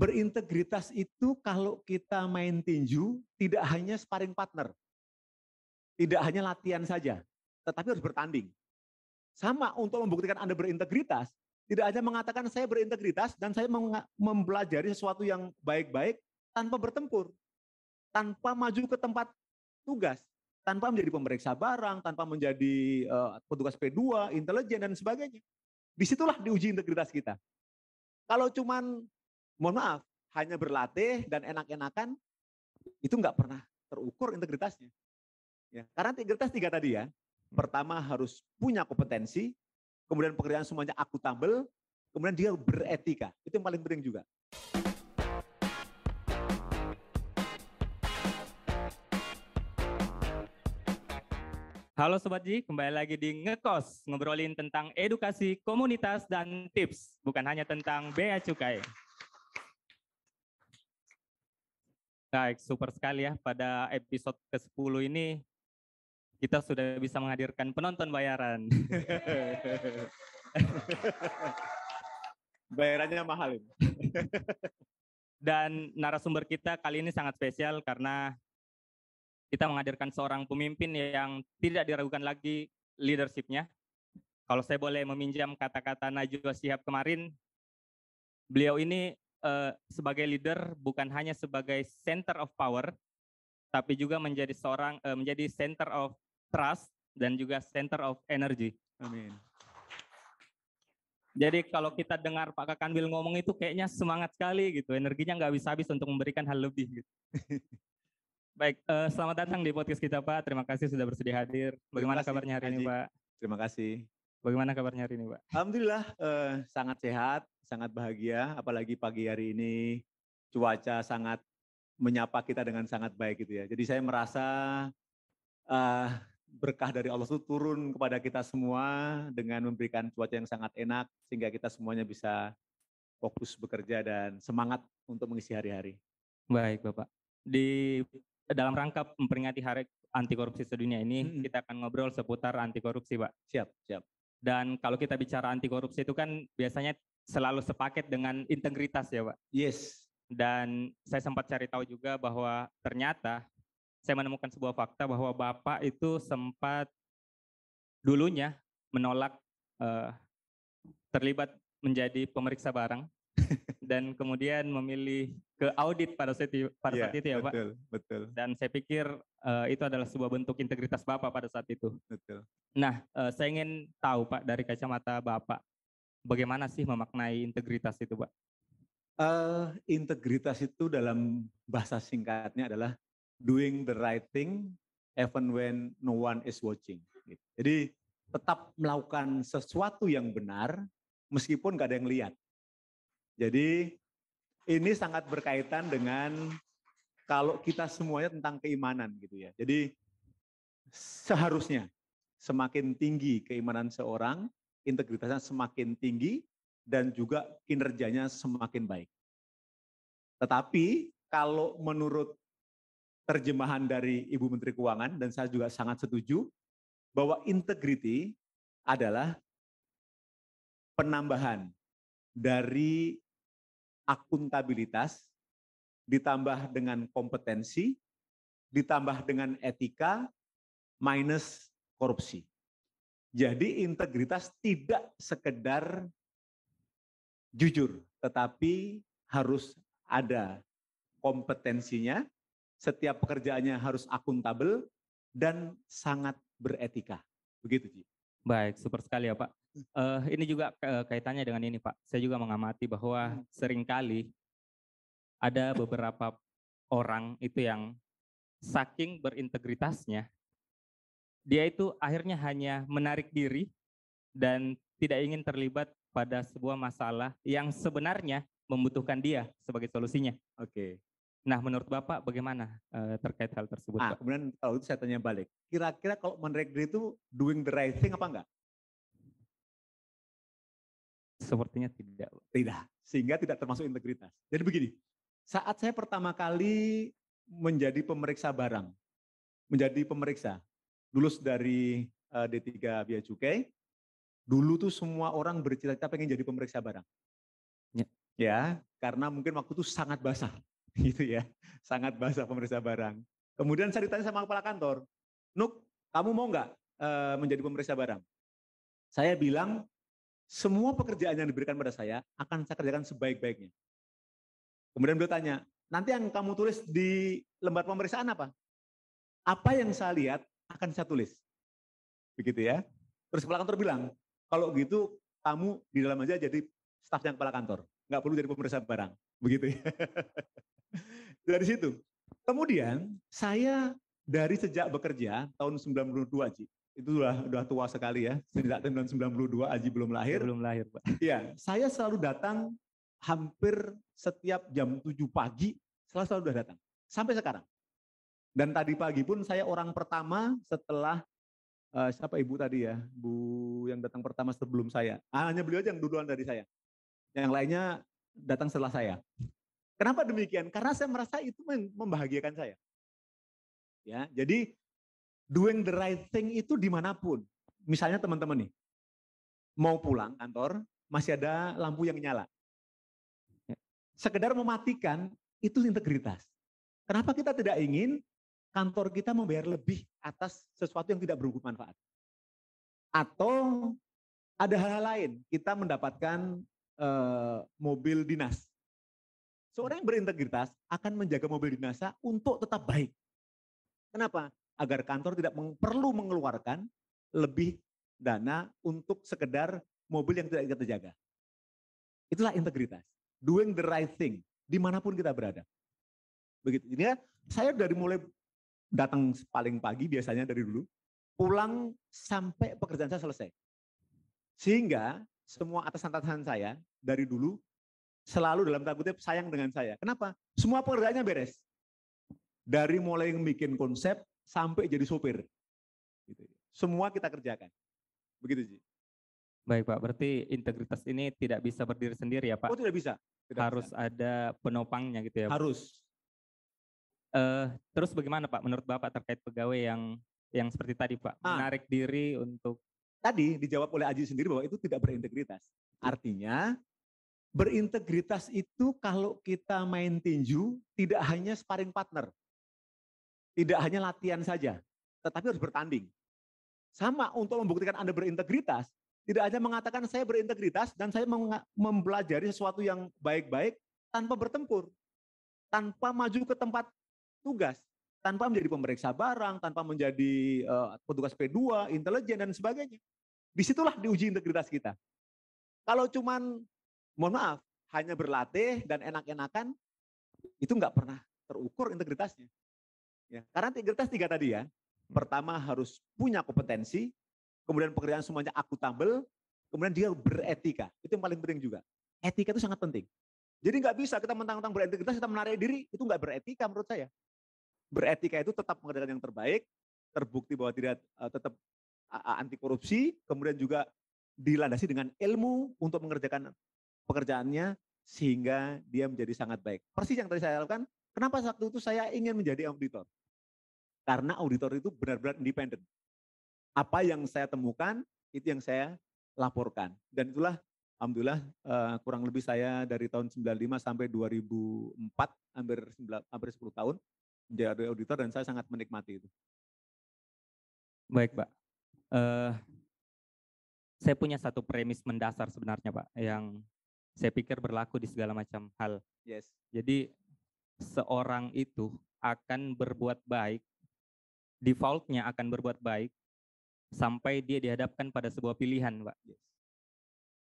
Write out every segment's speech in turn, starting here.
berintegritas itu kalau kita main tinju tidak hanya sparring partner. Tidak hanya latihan saja, tetapi harus bertanding. Sama untuk membuktikan Anda berintegritas, tidak hanya mengatakan saya berintegritas dan saya mempelajari sesuatu yang baik-baik tanpa bertempur, tanpa maju ke tempat tugas, tanpa menjadi pemeriksa barang, tanpa menjadi uh, petugas P2, intelijen dan sebagainya. Di situlah diuji integritas kita. Kalau cuman mohon maaf, hanya berlatih dan enak-enakan, itu nggak pernah terukur integritasnya. Ya, karena integritas tiga tadi ya. Pertama harus punya kompetensi, kemudian pekerjaan semuanya akuntabel, kemudian dia beretika. Itu yang paling penting juga. Halo Sobat Ji, kembali lagi di Ngekos, ngobrolin tentang edukasi, komunitas, dan tips. Bukan hanya tentang bea cukai. Baik, super sekali ya. Pada episode ke-10 ini, kita sudah bisa menghadirkan penonton bayaran. Bayarannya mahal ini. Dan narasumber kita kali ini sangat spesial karena kita menghadirkan seorang pemimpin yang tidak diragukan lagi leadershipnya. Kalau saya boleh meminjam kata-kata Najwa Shihab kemarin, beliau ini uh, sebagai leader bukan hanya sebagai center of power, tapi juga menjadi seorang uh, menjadi center of trust dan juga center of energy. Amin. Jadi kalau kita dengar Pak Kakanwil ngomong itu kayaknya semangat sekali gitu, energinya nggak bisa habis untuk memberikan hal lebih gitu. Baik, uh, selamat datang di podcast kita Pak. Terima kasih sudah bersedia hadir. Bagaimana kasih, kabarnya hari ini Pak? Terima kasih. Bagaimana kabarnya hari ini Pak? Alhamdulillah uh, sangat sehat, sangat bahagia. Apalagi pagi hari ini cuaca sangat menyapa kita dengan sangat baik gitu ya. Jadi saya merasa uh, berkah dari Allah itu turun kepada kita semua dengan memberikan cuaca yang sangat enak sehingga kita semuanya bisa fokus bekerja dan semangat untuk mengisi hari-hari. Baik Bapak. Di dalam rangka memperingati Hari Anti Korupsi Sedunia ini, hmm. kita akan ngobrol seputar anti korupsi, Pak. Siap, siap. Dan kalau kita bicara anti korupsi itu kan biasanya selalu sepaket dengan integritas ya, Pak. Yes. Dan saya sempat cari tahu juga bahwa ternyata saya menemukan sebuah fakta bahwa Bapak itu sempat dulunya menolak uh, terlibat menjadi pemeriksa barang dan kemudian memilih ke audit pada saat itu, pada yeah, saat itu ya betul, Pak. Betul, betul. Dan saya pikir uh, itu adalah sebuah bentuk integritas Bapak pada saat itu. Betul. Nah, uh, saya ingin tahu Pak dari kacamata Bapak, bagaimana sih memaknai integritas itu Pak? Uh, integritas itu dalam bahasa singkatnya adalah doing the right thing even when no one is watching. Jadi tetap melakukan sesuatu yang benar meskipun nggak ada yang lihat. Jadi ini sangat berkaitan dengan kalau kita semuanya tentang keimanan gitu ya. Jadi seharusnya semakin tinggi keimanan seorang, integritasnya semakin tinggi dan juga kinerjanya semakin baik. Tetapi kalau menurut terjemahan dari Ibu Menteri Keuangan dan saya juga sangat setuju bahwa integrity adalah penambahan dari akuntabilitas, ditambah dengan kompetensi, ditambah dengan etika, minus korupsi. Jadi integritas tidak sekedar jujur, tetapi harus ada kompetensinya, setiap pekerjaannya harus akuntabel, dan sangat beretika. Begitu, Ji. Baik, super sekali ya Pak. Uh, ini juga kaitannya dengan ini Pak. Saya juga mengamati bahwa hmm. sering kali ada beberapa orang itu yang saking berintegritasnya, dia itu akhirnya hanya menarik diri dan tidak ingin terlibat pada sebuah masalah yang sebenarnya membutuhkan dia sebagai solusinya. Oke. Nah, menurut Bapak bagaimana uh, terkait hal tersebut? Ah, Pak? kemudian kalau itu saya tanya balik. Kira-kira kalau menarik diri itu doing the right thing apa enggak? Sepertinya tidak. Tidak, sehingga tidak termasuk integritas. Jadi begini, saat saya pertama kali menjadi pemeriksa barang, menjadi pemeriksa, lulus dari uh, eh, D3 Bia Cukai, dulu tuh semua orang bercita-cita pengen jadi pemeriksa barang. Ya, Ya, karena mungkin waktu itu sangat basah, gitu ya, sangat basah pemeriksa barang. Kemudian saya ditanya sama kepala kantor, Nuk, kamu mau nggak uh, menjadi pemeriksa barang? Saya bilang, semua pekerjaan yang diberikan pada saya akan saya kerjakan sebaik-baiknya. Kemudian beliau tanya, nanti yang kamu tulis di lembar pemeriksaan apa? Apa yang saya lihat akan saya tulis. Begitu ya. Terus kepala kantor bilang, kalau gitu kamu di dalam aja jadi staf yang kepala kantor. Nggak perlu jadi pemeriksa barang. Begitu ya. Dari situ. Kemudian saya dari sejak bekerja tahun 92 Ji. Itu sudah, sudah tua sekali ya. Sejak tahun 92 Aji belum lahir. Belum lahir, Pak. Iya, saya selalu datang hampir setiap jam 7 pagi selalu selalu sudah datang. Sampai sekarang. Dan tadi pagi pun saya orang pertama setelah uh, siapa ibu tadi ya, bu yang datang pertama sebelum saya. Ah, hanya beliau aja yang duluan dari saya. Yang lainnya datang setelah saya. Kenapa demikian? Karena saya merasa itu membahagiakan saya. Ya, jadi doing the right thing itu di mana pun. Misalnya teman-teman nih, mau pulang kantor, masih ada lampu yang nyala. Sekedar mematikan, itu integritas. Kenapa kita tidak ingin kantor kita membayar lebih atas sesuatu yang tidak berhubungan manfaat. Atau ada hal-hal lain, kita mendapatkan uh, mobil dinas. Seorang yang berintegritas akan menjaga mobil dinasnya untuk tetap baik. Kenapa? Agar kantor tidak perlu mengeluarkan lebih dana untuk sekedar mobil yang tidak kita jaga. Itulah integritas. Doing the right thing, di mana pun kita berada. Begitu. Ini ya, saya dari mulai datang paling pagi biasanya dari dulu, pulang sampai pekerjaan saya selesai. Sehingga semua atasan-atasan saya dari dulu selalu dalam tanda kutip sayang dengan saya. Kenapa? Semua pekerjaannya beres. Dari mulai bikin konsep sampai jadi sopir. Gitu. Semua kita kerjakan. Begitu sih. Baik Pak, berarti integritas ini tidak bisa berdiri sendiri ya Pak? Oh tidak bisa. Tidak Harus bisa. ada penopangnya gitu ya? Harus. Uh, terus bagaimana Pak menurut Bapak terkait pegawai yang yang seperti tadi Pak, ah. menarik diri untuk tadi dijawab oleh Aji sendiri bahwa itu tidak berintegritas. Artinya berintegritas itu kalau kita main tinju tidak hanya sparring partner. Tidak hanya latihan saja, tetapi harus bertanding. Sama untuk membuktikan Anda berintegritas, tidak hanya mengatakan saya berintegritas dan saya mempelajari sesuatu yang baik-baik tanpa bertempur. Tanpa maju ke tempat tugas tanpa menjadi pemeriksa barang, tanpa menjadi uh, petugas P2, intelijen dan sebagainya. Di situlah diuji integritas kita. Kalau cuman, mohon maaf, hanya berlatih dan enak-enakan, itu nggak pernah terukur integritasnya. Ya, karena integritas tiga tadi ya. Pertama harus punya kompetensi, kemudian pekerjaan semuanya akuntabel, kemudian dia beretika. Itu yang paling penting juga. Etika itu sangat penting. Jadi nggak bisa kita mentang-mentang berintegritas, kita menarik diri, itu nggak beretika menurut saya beretika itu tetap mengerjakan yang terbaik, terbukti bahwa tidak tetap anti korupsi, kemudian juga dilandasi dengan ilmu untuk mengerjakan pekerjaannya sehingga dia menjadi sangat baik. Persis yang tadi saya lakukan, kenapa waktu itu saya ingin menjadi auditor? Karena auditor itu benar-benar independen. Apa yang saya temukan, itu yang saya laporkan. Dan itulah Alhamdulillah kurang lebih saya dari tahun 95 sampai 2004, hampir, hampir 10 tahun, menjadi auditor dan saya sangat menikmati itu. Baik, Pak. Uh, saya punya satu premis mendasar sebenarnya, Pak, yang saya pikir berlaku di segala macam hal. Yes. Jadi seorang itu akan berbuat baik, defaultnya akan berbuat baik sampai dia dihadapkan pada sebuah pilihan, Pak. Yes.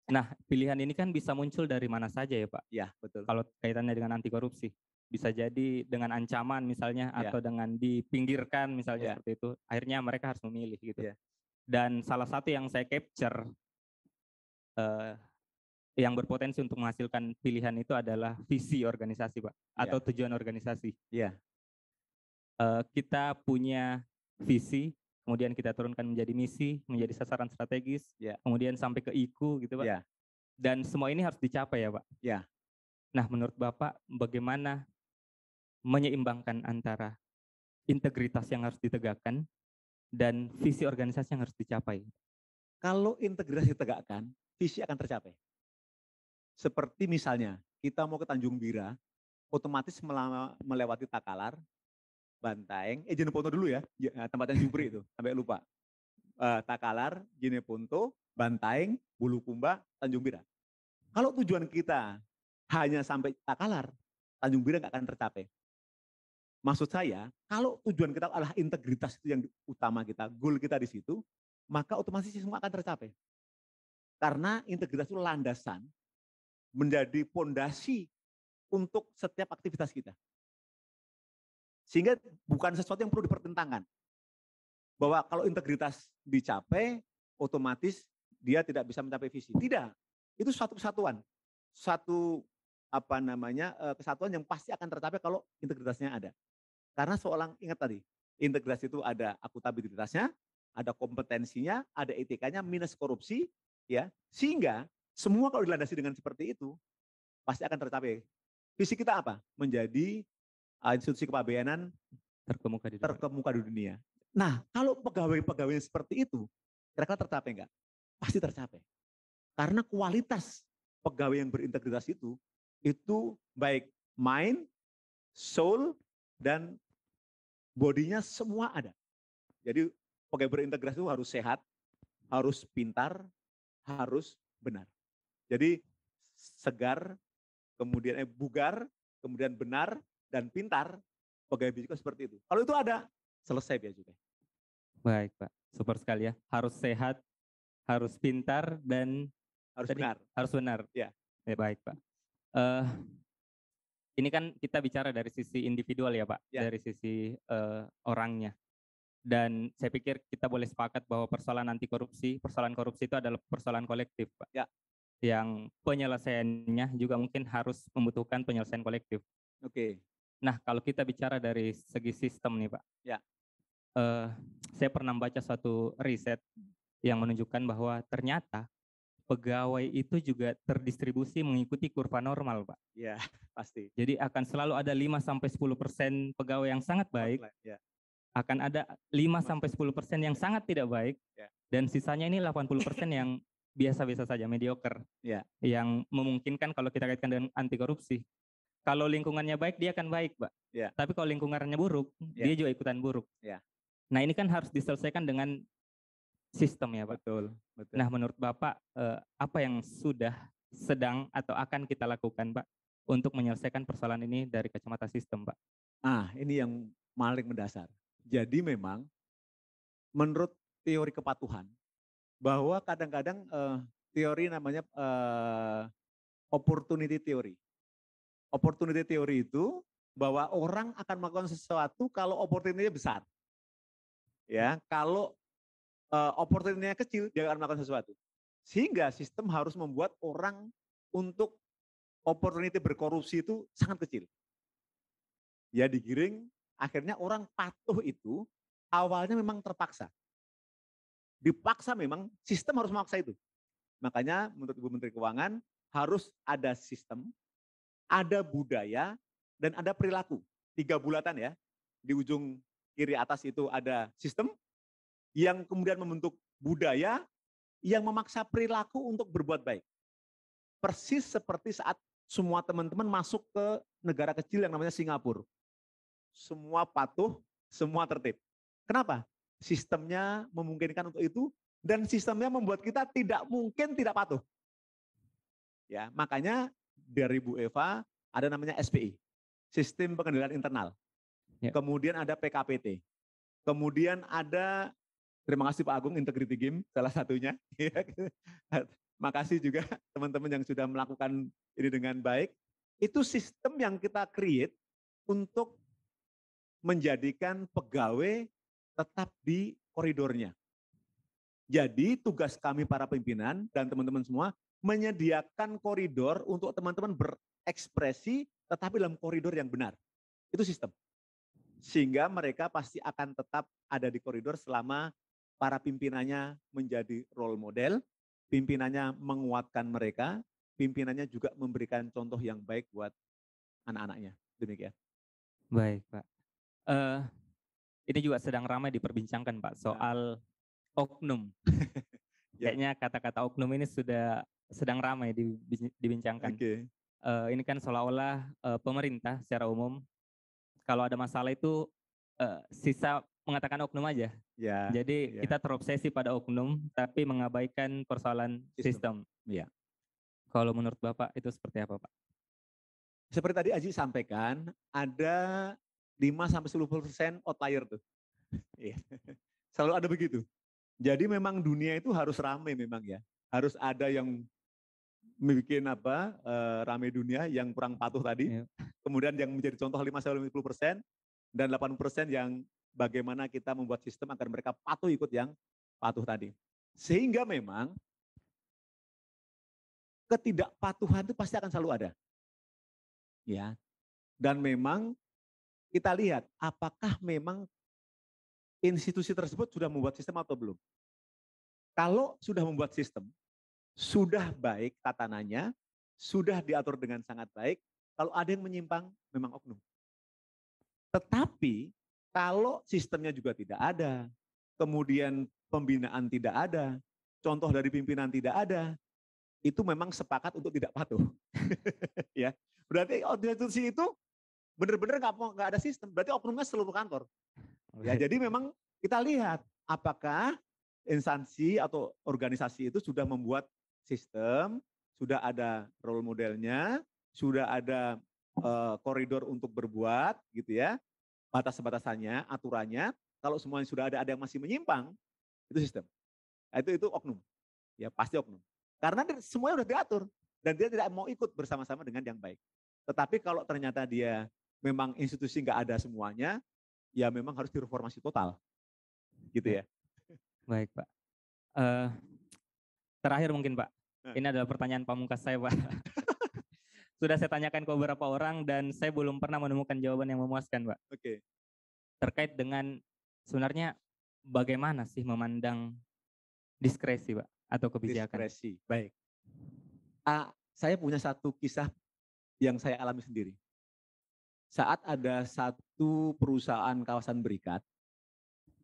Nah, pilihan ini kan bisa muncul dari mana saja ya, Pak? Ya, betul. Kalau kaitannya dengan anti korupsi bisa jadi dengan ancaman misalnya yeah. atau dengan dipinggirkan misalnya yeah. seperti itu akhirnya mereka harus memilih gitu yeah. dan salah satu yang saya capture uh, yang berpotensi untuk menghasilkan pilihan itu adalah visi organisasi pak atau yeah. tujuan organisasi yeah. Iya. uh, kita punya visi kemudian kita turunkan menjadi misi menjadi sasaran strategis yeah. kemudian sampai ke IKU gitu pak yeah. dan semua ini harus dicapai ya pak yeah. Nah, menurut Bapak, bagaimana menyeimbangkan antara integritas yang harus ditegakkan dan visi organisasi yang harus dicapai. Kalau integritas ditegakkan, visi akan tercapai. Seperti misalnya, kita mau ke Tanjung Bira, otomatis melewati Takalar, Bantaeng, eh Jeneponto dulu ya, eh, tempat yang Jubri itu, sampai lupa. Uh, Takalar, Jeneponto, Bantaeng, Bulukumba, Tanjung Bira. Kalau tujuan kita hanya sampai Takalar, Tanjung Bira nggak akan tercapai. Maksud saya, kalau tujuan kita adalah integritas itu yang utama kita, goal kita di situ, maka otomatis semua akan tercapai. Karena integritas itu landasan menjadi pondasi untuk setiap aktivitas kita. Sehingga bukan sesuatu yang perlu dipertentangkan. Bahwa kalau integritas dicapai, otomatis dia tidak bisa mencapai visi. Tidak. Itu suatu kesatuan. Satu apa namanya eh, kesatuan yang pasti akan tercapai kalau integritasnya ada. Karena seorang ingat tadi, integrasi itu ada akutabilitasnya, ada kompetensinya, ada etikanya, minus korupsi, ya. Sehingga semua kalau dilandasi dengan seperti itu, pasti akan tercapai. Visi kita apa? Menjadi institusi kepabeanan terkemuka di dunia. terkemuka di dunia. Nah, kalau pegawai-pegawai seperti itu, kira-kira tercapai enggak? Pasti tercapai. Karena kualitas pegawai yang berintegritas itu, itu baik mind, soul, dan bodinya semua ada. Jadi pegawai berintegrasi itu harus sehat, harus pintar, harus benar. Jadi segar, kemudian eh, bugar, kemudian benar, dan pintar, pegawai biaya seperti itu. Kalau itu ada, selesai biaya juga. Baik Pak, super sekali ya. Harus sehat, harus pintar, dan harus tadi, benar. Harus benar. Ya. ya baik Pak. Uh, ini kan kita bicara dari sisi individual ya Pak, ya. dari sisi uh, orangnya. Dan saya pikir kita boleh sepakat bahwa persoalan anti korupsi, persoalan korupsi itu adalah persoalan kolektif, Pak. Ya. Yang penyelesaiannya juga mungkin harus membutuhkan penyelesaian kolektif. Oke. Okay. Nah, kalau kita bicara dari segi sistem nih, Pak. Ya. Uh, saya pernah baca suatu riset yang menunjukkan bahwa ternyata pegawai itu juga terdistribusi mengikuti kurva normal, Pak. Ya, pasti. Jadi akan selalu ada 5 sampai 10% pegawai yang sangat baik. Ya. Akan ada 5 sampai 10% yang sangat tidak baik. Ya. Dan sisanya ini 80% yang biasa-biasa saja, mediocre. Ya. Yang memungkinkan kalau kita kaitkan dengan anti korupsi, kalau lingkungannya baik dia akan baik, Pak. Ya. Tapi kalau lingkungannya buruk, ya. dia juga ikutan buruk. Ya. Nah ini kan harus diselesaikan dengan sistem ya, Pak. Betul. betul. Nah menurut Bapak eh, apa yang sudah sedang atau akan kita lakukan, Pak, untuk menyelesaikan persoalan ini dari kacamata sistem, Pak? Ah, ini yang paling mendasar. Jadi memang menurut teori kepatuhan bahwa kadang-kadang eh, teori namanya eh, opportunity theory opportunity theory itu bahwa orang akan melakukan sesuatu kalau opportunity-nya besar. Ya, kalau uh, opportunity-nya kecil dia akan melakukan sesuatu. Sehingga sistem harus membuat orang untuk opportunity berkorupsi itu sangat kecil. Ya digiring, akhirnya orang patuh itu awalnya memang terpaksa. Dipaksa memang sistem harus memaksa itu. Makanya menurut Ibu Menteri Keuangan harus ada sistem ada budaya, dan ada perilaku. Tiga bulatan ya. Di ujung kiri atas itu ada sistem yang kemudian membentuk budaya yang memaksa perilaku untuk berbuat baik. Persis seperti saat semua teman-teman masuk ke negara kecil yang namanya Singapura. Semua patuh, semua tertib. Kenapa? Sistemnya memungkinkan untuk itu dan sistemnya membuat kita tidak mungkin tidak patuh. Ya, makanya dari Bu Eva ada namanya SPI, Sistem Pengendalian Internal. Ya. Kemudian ada PKPT. Kemudian ada terima kasih Pak Agung Integrity Game salah satunya. Makasih juga teman-teman yang sudah melakukan ini dengan baik. Itu sistem yang kita create untuk menjadikan pegawai tetap di koridornya. Jadi tugas kami para pimpinan dan teman-teman semua menyediakan koridor untuk teman-teman berekspresi tetapi dalam koridor yang benar. Itu sistem. Sehingga mereka pasti akan tetap ada di koridor selama para pimpinannya menjadi role model, pimpinannya menguatkan mereka, pimpinannya juga memberikan contoh yang baik buat anak-anaknya. Demikian. Baik, Pak. Uh, ini juga sedang ramai diperbincangkan, Pak, soal oknum. Ya. Kayaknya kata-kata oknum ini sudah sedang ramai dibincangkan. Okay. uh, ini kan seolah-olah uh, pemerintah secara umum kalau ada masalah itu uh, sisa mengatakan oknum aja. Ya. Jadi ya. kita terobsesi pada oknum tapi mengabaikan persoalan sistem. Iya. Kalau menurut Bapak itu seperti apa, Pak? Seperti tadi Aji sampaikan, ada 5 sampai 10% outlier tuh. Iya. Selalu ada begitu. Jadi memang dunia itu harus ramai memang ya. Harus ada yang bikin apa uh, rame dunia yang kurang patuh tadi. Yeah. Kemudian yang menjadi contoh 5 sampai 50 persen dan 8 persen yang bagaimana kita membuat sistem agar mereka patuh ikut yang patuh tadi. Sehingga memang ketidakpatuhan itu pasti akan selalu ada. Ya. Dan memang kita lihat apakah memang institusi tersebut sudah membuat sistem atau belum. Kalau sudah membuat sistem, sudah baik tatanannya, sudah diatur dengan sangat baik, kalau ada yang menyimpang memang oknum. Tetapi kalau sistemnya juga tidak ada, kemudian pembinaan tidak ada, contoh dari pimpinan tidak ada, itu memang sepakat untuk tidak patuh. ya, berarti organisasi itu benar-benar nggak ada sistem, berarti oknumnya seluruh kantor. Ya, jadi memang kita lihat apakah instansi atau organisasi itu sudah membuat sistem, sudah ada role modelnya, sudah ada uh, koridor untuk berbuat gitu ya, batas-batasannya, aturannya. Kalau semuanya sudah ada, ada yang masih menyimpang, itu sistem. Nah, itu itu oknum, ya pasti oknum. Karena semuanya sudah diatur dan dia tidak mau ikut bersama-sama dengan yang baik. Tetapi kalau ternyata dia memang institusi nggak ada semuanya, ya memang harus direformasi total, gitu ya. Baik Pak. Uh, terakhir mungkin Pak, Eh. Ini adalah pertanyaan pamungkas saya, Pak. Sudah saya tanyakan ke beberapa orang dan saya belum pernah menemukan jawaban yang memuaskan, Pak. Oke. Okay. Terkait dengan sebenarnya bagaimana sih memandang diskresi, Pak, atau kebijakan? Diskresi. Baik. Ah, saya punya satu kisah yang saya alami sendiri. Saat ada satu perusahaan kawasan berikat,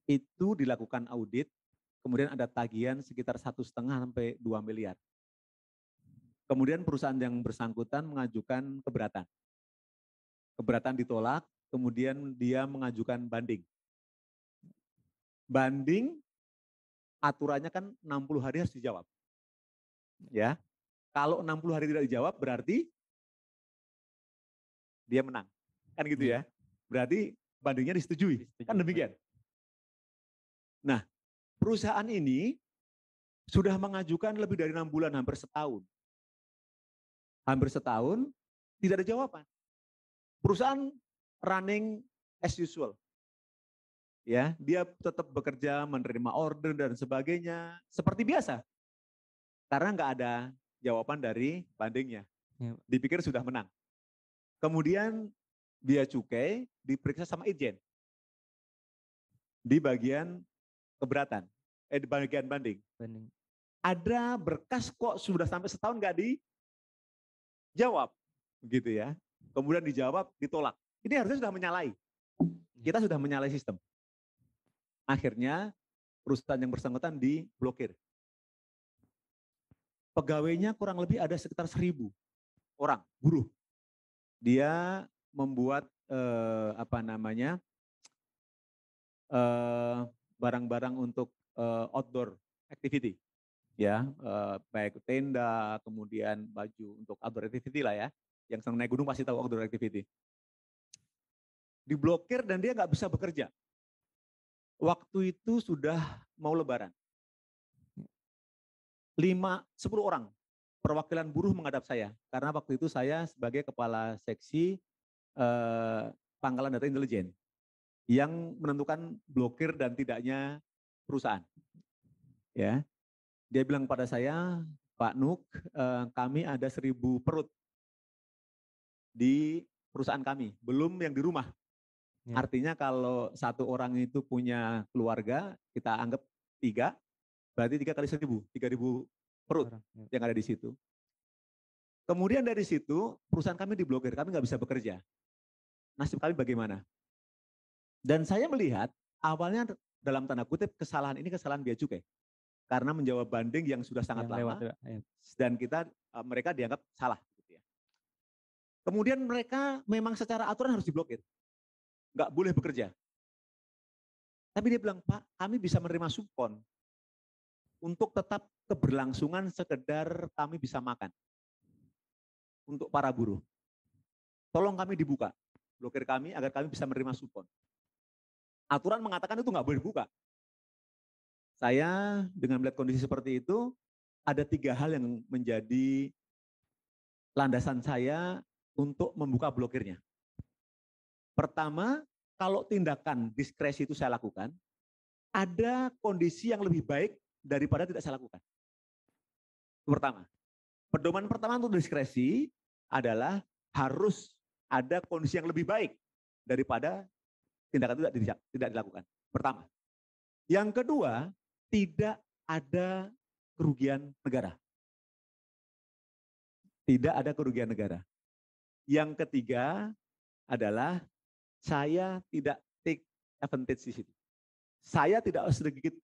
itu dilakukan audit, kemudian ada tagihan sekitar satu setengah sampai dua miliar. Kemudian perusahaan yang bersangkutan mengajukan keberatan. Keberatan ditolak, kemudian dia mengajukan banding. Banding aturannya kan 60 hari harus dijawab. Ya. Kalau 60 hari tidak dijawab berarti dia menang. Kan gitu ya. Berarti bandingnya disetujui. disetujui. Kan demikian. Nah, perusahaan ini sudah mengajukan lebih dari enam bulan, hampir setahun hampir setahun tidak ada jawaban. Perusahaan running as usual. Ya, dia tetap bekerja, menerima order dan sebagainya seperti biasa. Karena nggak ada jawaban dari bandingnya. Ya. Dipikir sudah menang. Kemudian dia cukai diperiksa sama ijen. Di bagian keberatan, eh di bagian banding. banding. Ada berkas kok sudah sampai setahun nggak di Jawab, begitu ya. Kemudian dijawab, ditolak. Ini harusnya sudah menyalahi. Kita sudah menyalahi sistem. Akhirnya perusahaan yang bersangkutan diblokir. Pegawainya kurang lebih ada sekitar seribu orang, buruh. Dia membuat eh, apa namanya eh, barang-barang untuk eh, outdoor activity ya uh, baik tenda, kemudian baju untuk outdoor activity lah ya. Yang senang naik gunung pasti tahu outdoor activity. Diblokir dan dia nggak bisa bekerja. Waktu itu sudah mau lebaran. Lima, sepuluh orang perwakilan buruh menghadap saya. Karena waktu itu saya sebagai kepala seksi eh, pangkalan data intelijen yang menentukan blokir dan tidaknya perusahaan. Ya, dia bilang pada saya, Pak Nuk, eh, kami ada seribu perut di perusahaan kami, belum yang di rumah. Ya. Artinya kalau satu orang itu punya keluarga, kita anggap tiga, berarti tiga kali seribu, tiga ribu perut orang, ya. yang ada di situ. Kemudian dari situ perusahaan kami diblokir, kami nggak bisa bekerja. Nasib kami bagaimana? Dan saya melihat awalnya dalam tanda kutip kesalahan ini kesalahan biaya cukai karena menjawab banding yang sudah sangat yang lama lewat, ya. dan kita eh, mereka dianggap salah gitu ya. Kemudian mereka memang secara aturan harus diblokir. Nggak boleh bekerja. Tapi dia bilang, Pak, kami bisa menerima supon untuk tetap keberlangsungan sekedar kami bisa makan. Untuk para buruh. Tolong kami dibuka, blokir kami agar kami bisa menerima supon. Aturan mengatakan itu nggak boleh dibuka. Saya dengan melihat kondisi seperti itu, ada tiga hal yang menjadi landasan saya untuk membuka blokirnya. Pertama, kalau tindakan diskresi itu saya lakukan, ada kondisi yang lebih baik daripada tidak saya lakukan. Pertama. Pedoman pertama untuk diskresi adalah harus ada kondisi yang lebih baik daripada tindakan itu tidak, tidak dilakukan. Pertama. Yang kedua, tidak ada kerugian negara. Tidak ada kerugian negara. Yang ketiga adalah saya tidak take advantage di situ. Saya tidak sedikit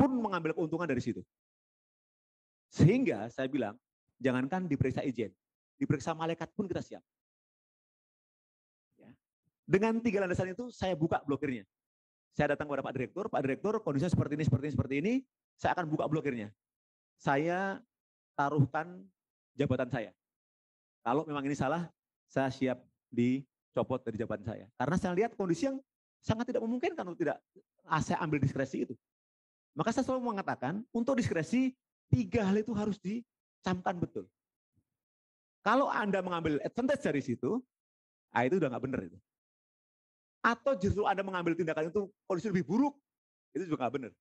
pun mengambil keuntungan dari situ. Sehingga saya bilang, jangankan diperiksa izin, diperiksa malaikat pun kita siap. Ya. Dengan tiga landasan itu saya buka blokirnya. Saya datang kepada Pak Direktur, Pak Direktur kondisinya seperti ini, seperti ini, seperti ini, saya akan buka blokirnya. Saya taruhkan jabatan saya. Kalau memang ini salah, saya siap dicopot dari jabatan saya. Karena saya lihat kondisi yang sangat tidak memungkinkan untuk tidak ah, saya ambil diskresi itu. Maka saya selalu mengatakan, untuk diskresi, tiga hal itu harus dicamkan betul. Kalau Anda mengambil advantage dari situ, ah itu udah nggak benar itu atau justru Anda mengambil tindakan itu kondisi lebih buruk, itu juga nggak benar.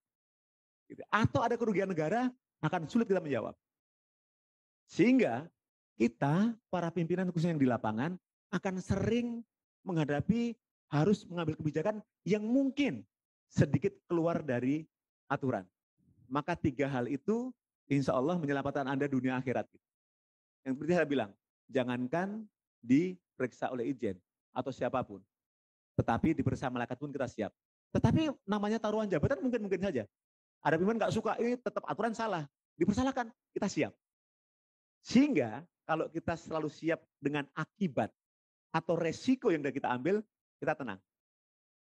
Gitu. Atau ada kerugian negara, akan sulit kita menjawab. Sehingga kita, para pimpinan khususnya yang di lapangan, akan sering menghadapi harus mengambil kebijakan yang mungkin sedikit keluar dari aturan. Maka tiga hal itu insya Allah menyelamatkan Anda dunia akhirat. Yang seperti saya bilang, jangankan diperiksa oleh ijen atau siapa pun. Tetapi diperiksa malaikat pun kita siap. Tetapi namanya taruhan jabatan mungkin-mungkin saja. Ada pimpinan nggak suka, ini tetap aturan salah. Dipersalahkan, kita siap. Sehingga kalau kita selalu siap dengan akibat atau resiko yang sudah kita ambil, kita tenang.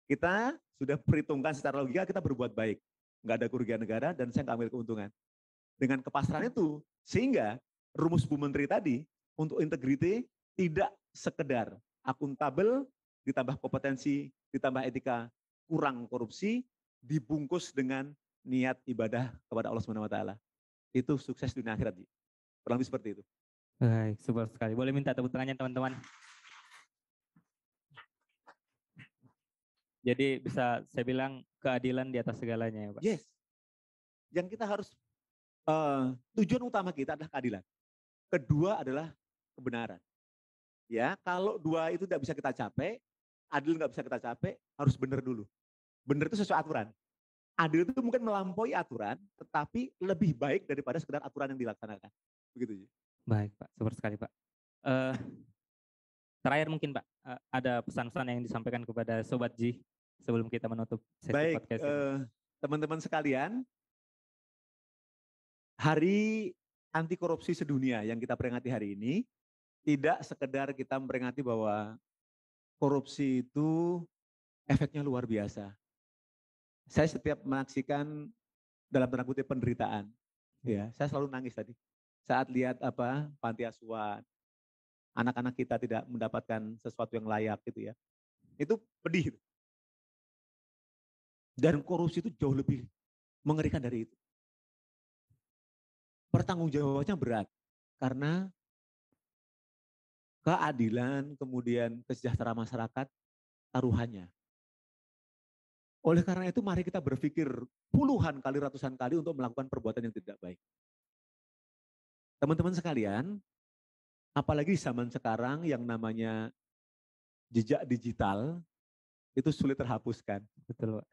Kita sudah perhitungkan secara logika, kita berbuat baik. Nggak ada kerugian negara dan saya nggak ambil keuntungan. Dengan kepasrahan itu, sehingga rumus Bu Menteri tadi untuk integriti tidak sekedar akuntabel ditambah kompetensi, ditambah etika, kurang korupsi, dibungkus dengan niat ibadah kepada Allah Subhanahu wa taala. Itu sukses dunia akhirat. Kurang lebih seperti itu. Baik, super sekali. Boleh minta tepuk tangannya teman-teman. Jadi bisa saya bilang keadilan di atas segalanya ya Pak. Yes. Yang kita harus, uh, tujuan utama kita adalah keadilan. Kedua adalah kebenaran. Ya, kalau dua itu tidak bisa kita capai, adil nggak bisa kita capai, harus benar dulu. Benar itu sesuai aturan. Adil itu mungkin melampaui aturan, tetapi lebih baik daripada sekedar aturan yang dilaksanakan. Begitu. Baik Pak, super sekali Pak. Uh, terakhir mungkin Pak, uh, ada pesan-pesan yang disampaikan kepada Sobat Ji sebelum kita menutup sesi Baik, podcast uh, teman-teman sekalian, hari anti korupsi sedunia yang kita peringati hari ini, tidak sekedar kita memperingati bahwa korupsi itu efeknya luar biasa. Saya setiap menyaksikan dalam tanda kutip penderitaan, ya, saya selalu nangis tadi saat lihat apa panti asuhan, anak-anak kita tidak mendapatkan sesuatu yang layak gitu ya. Itu pedih. Dan korupsi itu jauh lebih mengerikan dari itu. Pertanggungjawabannya berat karena keadilan, kemudian kesejahteraan masyarakat, taruhannya. Oleh karena itu mari kita berpikir puluhan kali, ratusan kali untuk melakukan perbuatan yang tidak baik. Teman-teman sekalian, apalagi zaman sekarang yang namanya jejak digital itu sulit terhapuskan. Betul, Pak.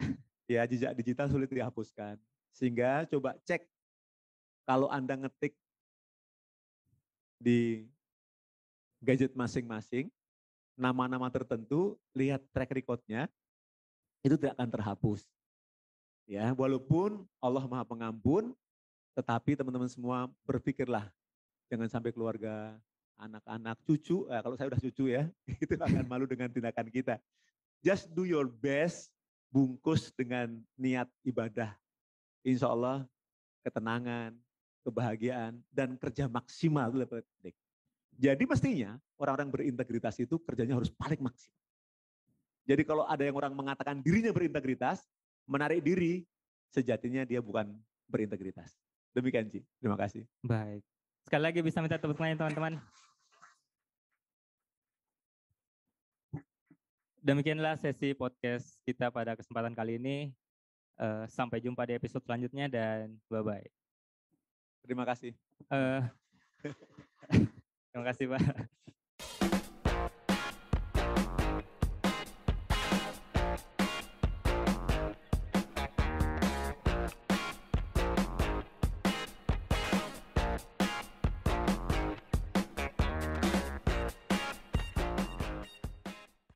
Ya, jejak digital sulit dihapuskan. Sehingga coba cek kalau Anda ngetik di gadget masing-masing, nama-nama tertentu, lihat track recordnya, itu tidak akan terhapus. Ya, walaupun Allah Maha Pengampun, tetapi teman-teman semua berpikirlah jangan sampai keluarga anak-anak, cucu, eh, kalau saya udah cucu ya, itu akan malu dengan tindakan kita. Just do your best, bungkus dengan niat ibadah. Insya Allah ketenangan, kebahagiaan, dan kerja maksimal itu penting. Jadi mestinya orang-orang berintegritas itu kerjanya harus paling maksimal. Jadi kalau ada yang orang mengatakan dirinya berintegritas, menarik diri, sejatinya dia bukan berintegritas. Demikian Ci, terima kasih. Baik. Sekali lagi bisa minta tepuk tangan teman-teman. Demikianlah sesi podcast kita pada kesempatan kali ini. Uh, sampai jumpa di episode selanjutnya dan bye-bye. Terima kasih. Uh, terima kasih Pak.